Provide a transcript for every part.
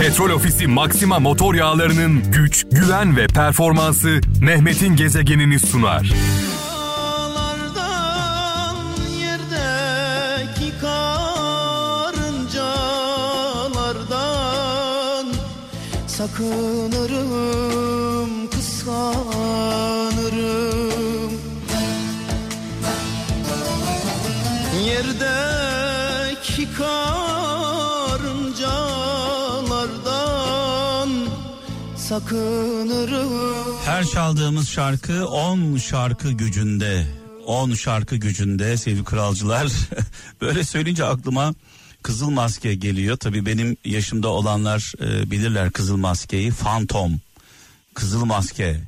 Petrol Ofisi Maxima motor yağlarının güç, güven ve performansı Mehmet'in gezegenini sunar. Sakınırım, kıskanırım. Yerdeki karıncalardan sakınırım. Her çaldığımız şarkı 10 şarkı gücünde. 10 şarkı gücünde sevgili kralcılar. Böyle söyleyince aklıma Kızıl Maske geliyor. Tabii benim yaşımda olanlar e, bilirler Kızıl Maske'yi. Phantom. Kızıl Maske.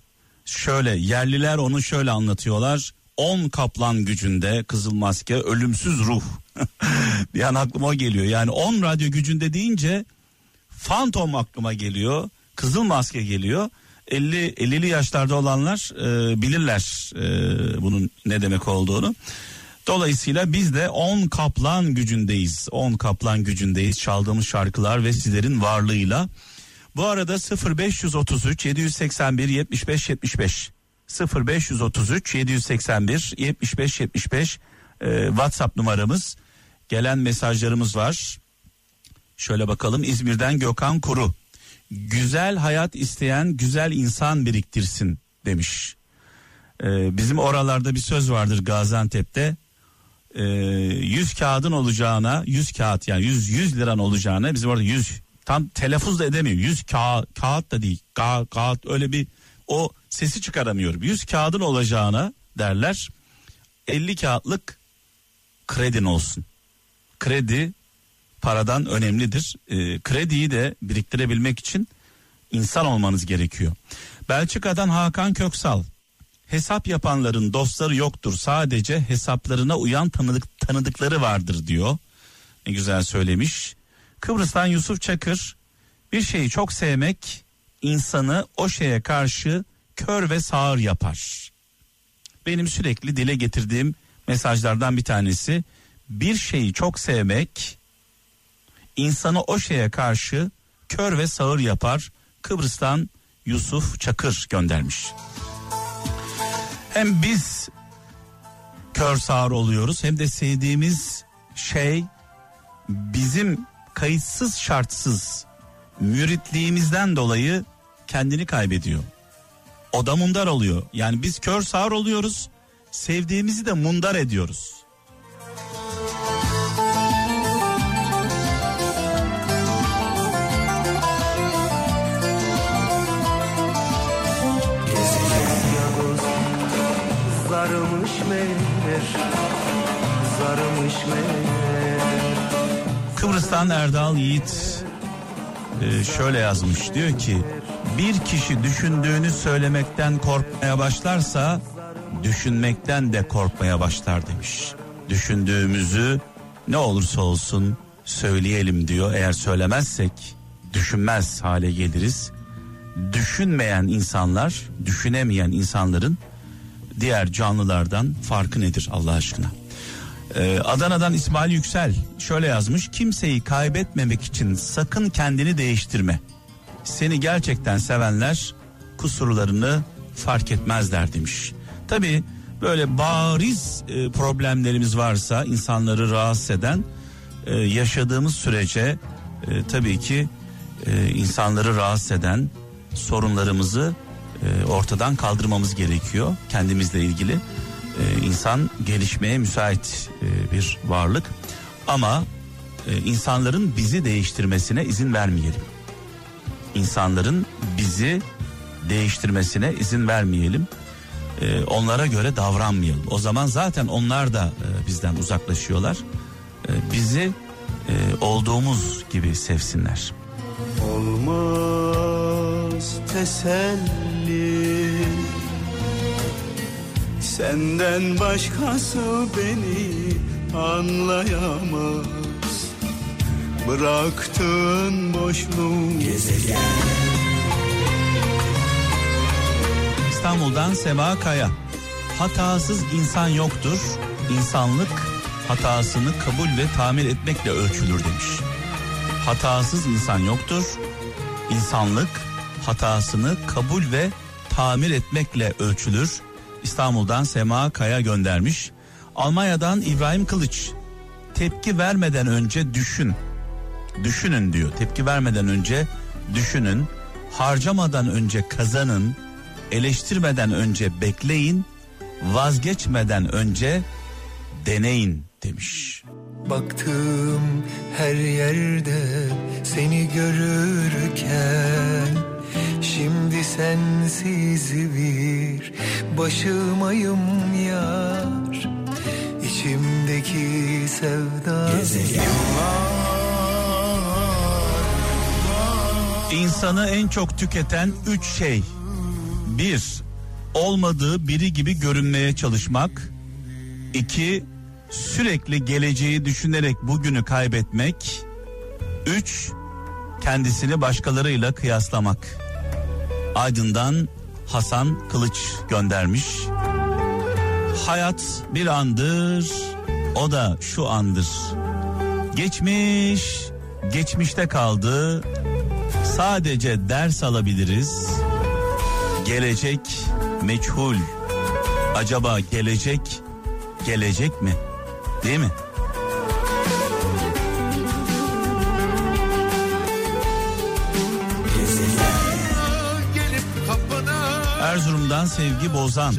Şöyle yerliler onu şöyle anlatıyorlar. 10 kaplan gücünde Kızıl Maske ölümsüz ruh. bir an aklıma geliyor. Yani 10 radyo gücünde deyince Phantom aklıma geliyor. Kızıl Maske geliyor. 50 50'li yaşlarda olanlar e, bilirler e, bunun ne demek olduğunu. Dolayısıyla biz de 10 kaplan gücündeyiz. 10 kaplan gücündeyiz çaldığımız şarkılar ve sizlerin varlığıyla. Bu arada 0533 781 75 75 0533 781 75 75 e, WhatsApp numaramız. Gelen mesajlarımız var. Şöyle bakalım İzmir'den Gökhan Kuru. Güzel hayat isteyen güzel insan biriktirsin demiş. Ee, bizim oralarda bir söz vardır Gaziantep'te. Ee, 100 kağıdın olacağına 100 kağıt yani 100 100 liran olacağına bizim orada 100 tam telaffuz da edemiyor. 100 kağıt, kağıt da değil. Ka, kağıt öyle bir o sesi çıkaramıyor. 100 kağıdın olacağına derler. 50 kağıtlık kredin olsun. Kredi paradan önemlidir. E, krediyi de biriktirebilmek için insan olmanız gerekiyor. Belçika'dan Hakan Köksal. Hesap yapanların dostları yoktur. Sadece hesaplarına uyan tanıdık, tanıdıkları vardır diyor. Ne güzel söylemiş. Kıbrıs'tan Yusuf Çakır. Bir şeyi çok sevmek insanı o şeye karşı kör ve sağır yapar. Benim sürekli dile getirdiğim mesajlardan bir tanesi bir şeyi çok sevmek insanı o şeye karşı kör ve sağır yapar. Kıbrıs'tan Yusuf Çakır göndermiş. Hem biz kör sağır oluyoruz hem de sevdiğimiz şey bizim kayıtsız şartsız müritliğimizden dolayı kendini kaybediyor. O da mundar oluyor. Yani biz kör sağır oluyoruz. Sevdiğimizi de mundar ediyoruz. Meğer Zarımış meğer Kıbrıs'tan Erdal Yiğit e, şöyle yazmış diyor ki bir kişi düşündüğünü söylemekten korkmaya başlarsa düşünmekten de korkmaya başlar demiş. Düşündüğümüzü ne olursa olsun söyleyelim diyor. Eğer söylemezsek düşünmez hale geliriz. Düşünmeyen insanlar, düşünemeyen insanların diğer canlılardan farkı nedir Allah aşkına? Ee, Adana'dan İsmail Yüksel şöyle yazmış. Kimseyi kaybetmemek için sakın kendini değiştirme. Seni gerçekten sevenler kusurlarını fark etmezler demiş. Tabi böyle bariz e, problemlerimiz varsa insanları rahatsız eden e, yaşadığımız sürece e, tabii ki e, insanları rahatsız eden sorunlarımızı e, ortadan kaldırmamız gerekiyor kendimizle ilgili. E, insan gelişmeye müsait e, bir varlık ama insanların bizi değiştirmesine izin vermeyelim. İnsanların bizi değiştirmesine izin vermeyelim. Onlara göre davranmayalım. O zaman zaten onlar da bizden uzaklaşıyorlar. Bizi olduğumuz gibi sevsinler. Olmaz teselli Senden başkası beni anlayamaz Bıraktın boşluğu Gezegen İstanbul'dan Sema Kaya. Hatasız insan yoktur. İnsanlık hatasını kabul ve tamir etmekle ölçülür demiş. Hatasız insan yoktur. İnsanlık hatasını kabul ve tamir etmekle ölçülür. İstanbul'dan Sema Kaya göndermiş. Almanya'dan İbrahim Kılıç. Tepki vermeden önce düşün. Düşünün diyor. Tepki vermeden önce düşünün. Harcamadan önce kazanın. Eleştirmeden önce bekleyin. Vazgeçmeden önce deneyin demiş. Baktım her yerde seni görürken Şimdi sensiz bir başımayım yar İçimdeki sevda İnsanı en çok tüketen üç şey. Bir, olmadığı biri gibi görünmeye çalışmak. İki, sürekli geleceği düşünerek bugünü kaybetmek. Üç, kendisini başkalarıyla kıyaslamak. Aydın'dan Hasan Kılıç göndermiş. Hayat bir andır, o da şu andır. Geçmiş, geçmişte kaldı. Sadece ders alabiliriz. Gelecek meçhul. Acaba gelecek gelecek mi? Değil mi? Erzurum'dan sevgi bozan.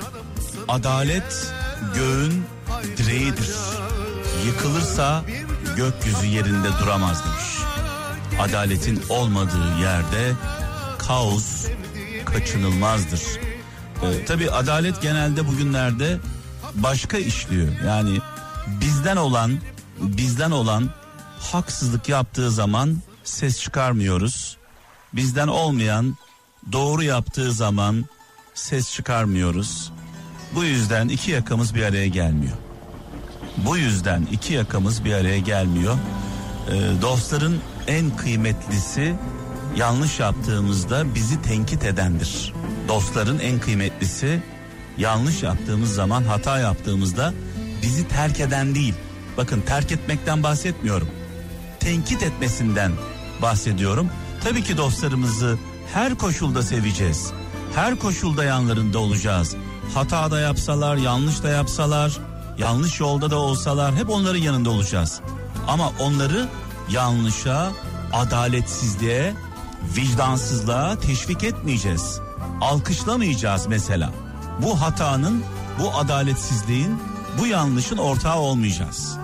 Adalet göğün direğidir. Yıkılırsa gökyüzü yerinde duramaz demiş. Adaletin olmadığı yerde kaos kaçınılmazdır. Ee, Tabi adalet genelde bugünlerde başka işliyor. Yani bizden olan bizden olan haksızlık yaptığı zaman ses çıkarmıyoruz. Bizden olmayan doğru yaptığı zaman ses çıkarmıyoruz. Bu yüzden iki yakamız bir araya gelmiyor. Bu yüzden iki yakamız bir araya gelmiyor. Ee, dostların en kıymetlisi yanlış yaptığımızda bizi tenkit edendir. Dostların en kıymetlisi yanlış yaptığımız zaman hata yaptığımızda bizi terk eden değil. Bakın terk etmekten bahsetmiyorum. Tenkit etmesinden bahsediyorum. Tabii ki dostlarımızı her koşulda seveceğiz. Her koşulda yanlarında olacağız. Hata da yapsalar, yanlış da yapsalar, yanlış yolda da olsalar hep onların yanında olacağız. Ama onları yanlışa, adaletsizliğe, vicdansızlığa teşvik etmeyeceğiz. Alkışlamayacağız mesela. Bu hatanın, bu adaletsizliğin, bu yanlışın ortağı olmayacağız.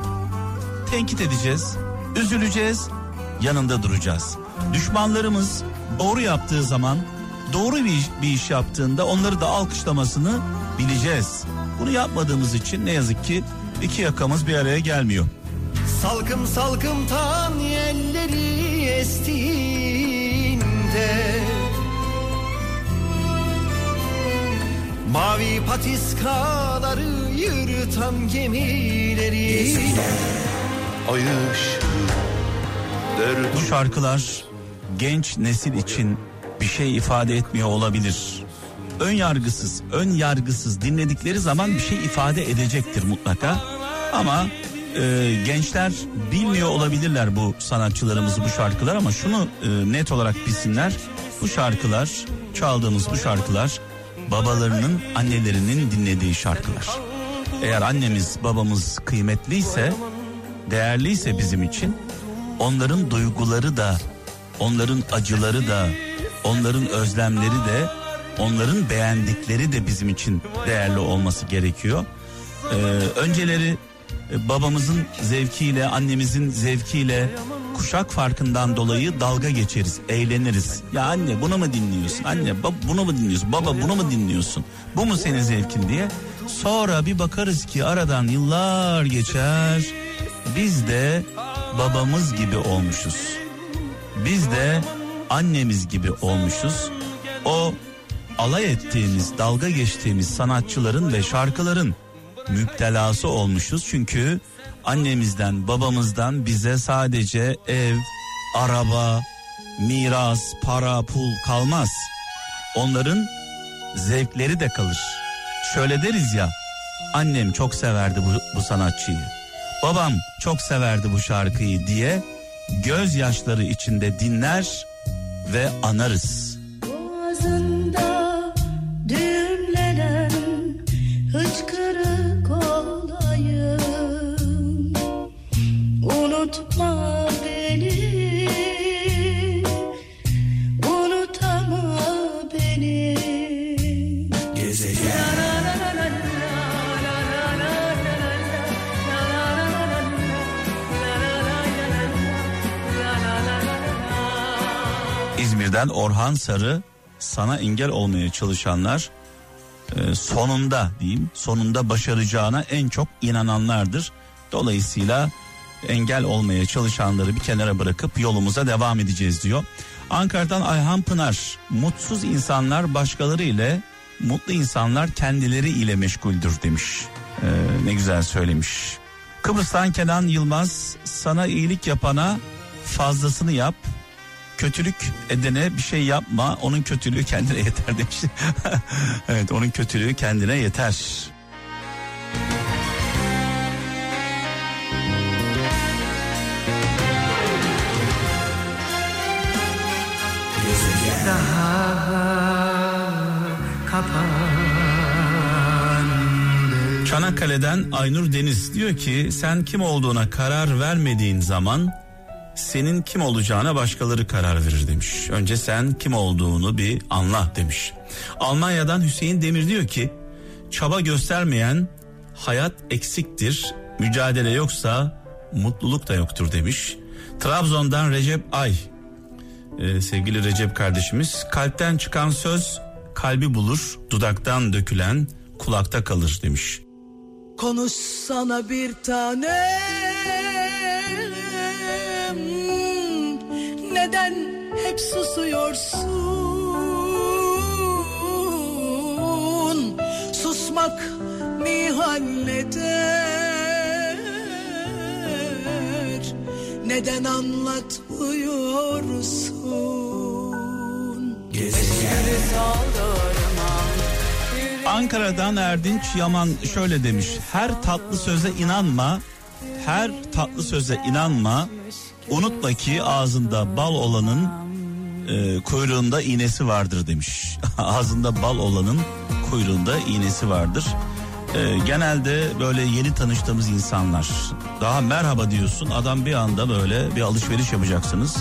Tenkit edeceğiz, üzüleceğiz, yanında duracağız. Düşmanlarımız doğru yaptığı zaman, doğru bir iş, bir iş yaptığında onları da alkışlamasını bileceğiz. Bunu yapmadığımız için ne yazık ki iki yakamız bir araya gelmiyor. Salkım salkım tan yelleri estiğinde Mavi patiskaları yırtan gemileri Ay Bu şarkılar genç nesil için bir şey ifade etmiyor olabilir. Ön yargısız, ön yargısız dinledikleri zaman bir şey ifade edecektir mutlaka. Ama e, gençler bilmiyor olabilirler bu sanatçılarımızı bu şarkılar ama şunu e, net olarak bilsinler. Bu şarkılar, çaldığımız bu şarkılar babalarının, annelerinin dinlediği şarkılar. Eğer annemiz, babamız kıymetliyse, değerliyse bizim için onların duyguları da, onların acıları da, onların özlemleri de, onların beğendikleri de bizim için değerli olması gerekiyor. Ee, önceleri e, babamızın zevkiyle, annemizin zevkiyle kuşak farkından dolayı dalga geçeriz, eğleniriz. Ya anne bunu mu dinliyorsun? Anne bunu mu dinliyorsun? Baba bunu mu dinliyorsun? Bu mu senin zevkin diye. Sonra bir bakarız ki aradan yıllar geçer. Biz de babamız gibi olmuşuz. Biz de annemiz gibi olmuşuz. O alay ettiğimiz, dalga geçtiğimiz sanatçıların ve şarkıların müptelası olmuşuz. Çünkü annemizden, babamızdan bize sadece ev, araba, miras, para, pul kalmaz. Onların zevkleri de kalır. Şöyle deriz ya, annem çok severdi bu, bu sanatçıyı. Babam çok severdi bu şarkıyı diye gözyaşları içinde dinler ve anarız. Boğazında İzmir'den Orhan Sarı sana engel olmaya çalışanlar e, sonunda diyeyim sonunda başaracağına en çok inananlardır. Dolayısıyla engel olmaya çalışanları bir kenara bırakıp yolumuza devam edeceğiz diyor. Ankara'dan Ayhan Pınar mutsuz insanlar başkaları ile mutlu insanlar kendileri ile meşguldür demiş. E, ne güzel söylemiş. Kıbrıs'tan Kenan Yılmaz sana iyilik yapana fazlasını yap kötülük edene bir şey yapma onun kötülüğü kendine yeter demiş. evet onun kötülüğü kendine yeter. Çanakkale'den Aynur Deniz diyor ki sen kim olduğuna karar vermediğin zaman senin kim olacağına başkaları karar verir demiş. Önce sen kim olduğunu bir anla demiş. Almanya'dan Hüseyin Demir diyor ki çaba göstermeyen hayat eksiktir. Mücadele yoksa mutluluk da yoktur demiş. Trabzon'dan Recep Ay ee, sevgili Recep kardeşimiz kalpten çıkan söz kalbi bulur dudaktan dökülen kulakta kalır demiş. Konuşsana bir tanem Neden hep susuyorsun Susmak mi halleder Neden anlatmıyorsun Gezegen Ankara'dan Erdinç Yaman şöyle demiş. Her tatlı söze inanma. Her tatlı söze inanma. Unutma ki ağzında bal olanın e, kuyruğunda iğnesi vardır demiş. ağzında bal olanın kuyruğunda iğnesi vardır. E, genelde böyle yeni tanıştığımız insanlar daha merhaba diyorsun adam bir anda böyle bir alışveriş yapacaksınız.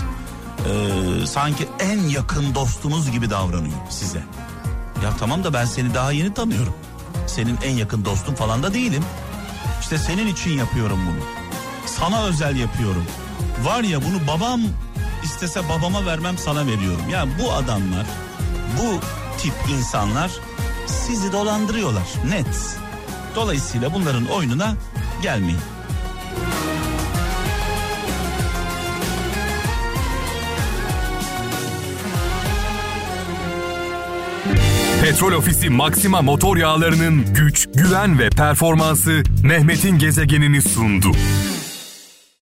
E, sanki en yakın dostunuz gibi davranıyor size. Ya tamam da ben seni daha yeni tanıyorum. Senin en yakın dostun falan da değilim. İşte senin için yapıyorum bunu. Sana özel yapıyorum. Var ya bunu babam istese babama vermem sana veriyorum. Ya bu adamlar, bu tip insanlar sizi dolandırıyorlar net. Dolayısıyla bunların oyununa gelmeyin. Petrol Ofisi Maxima motor yağlarının güç, güven ve performansı Mehmet'in gezegenini sundu.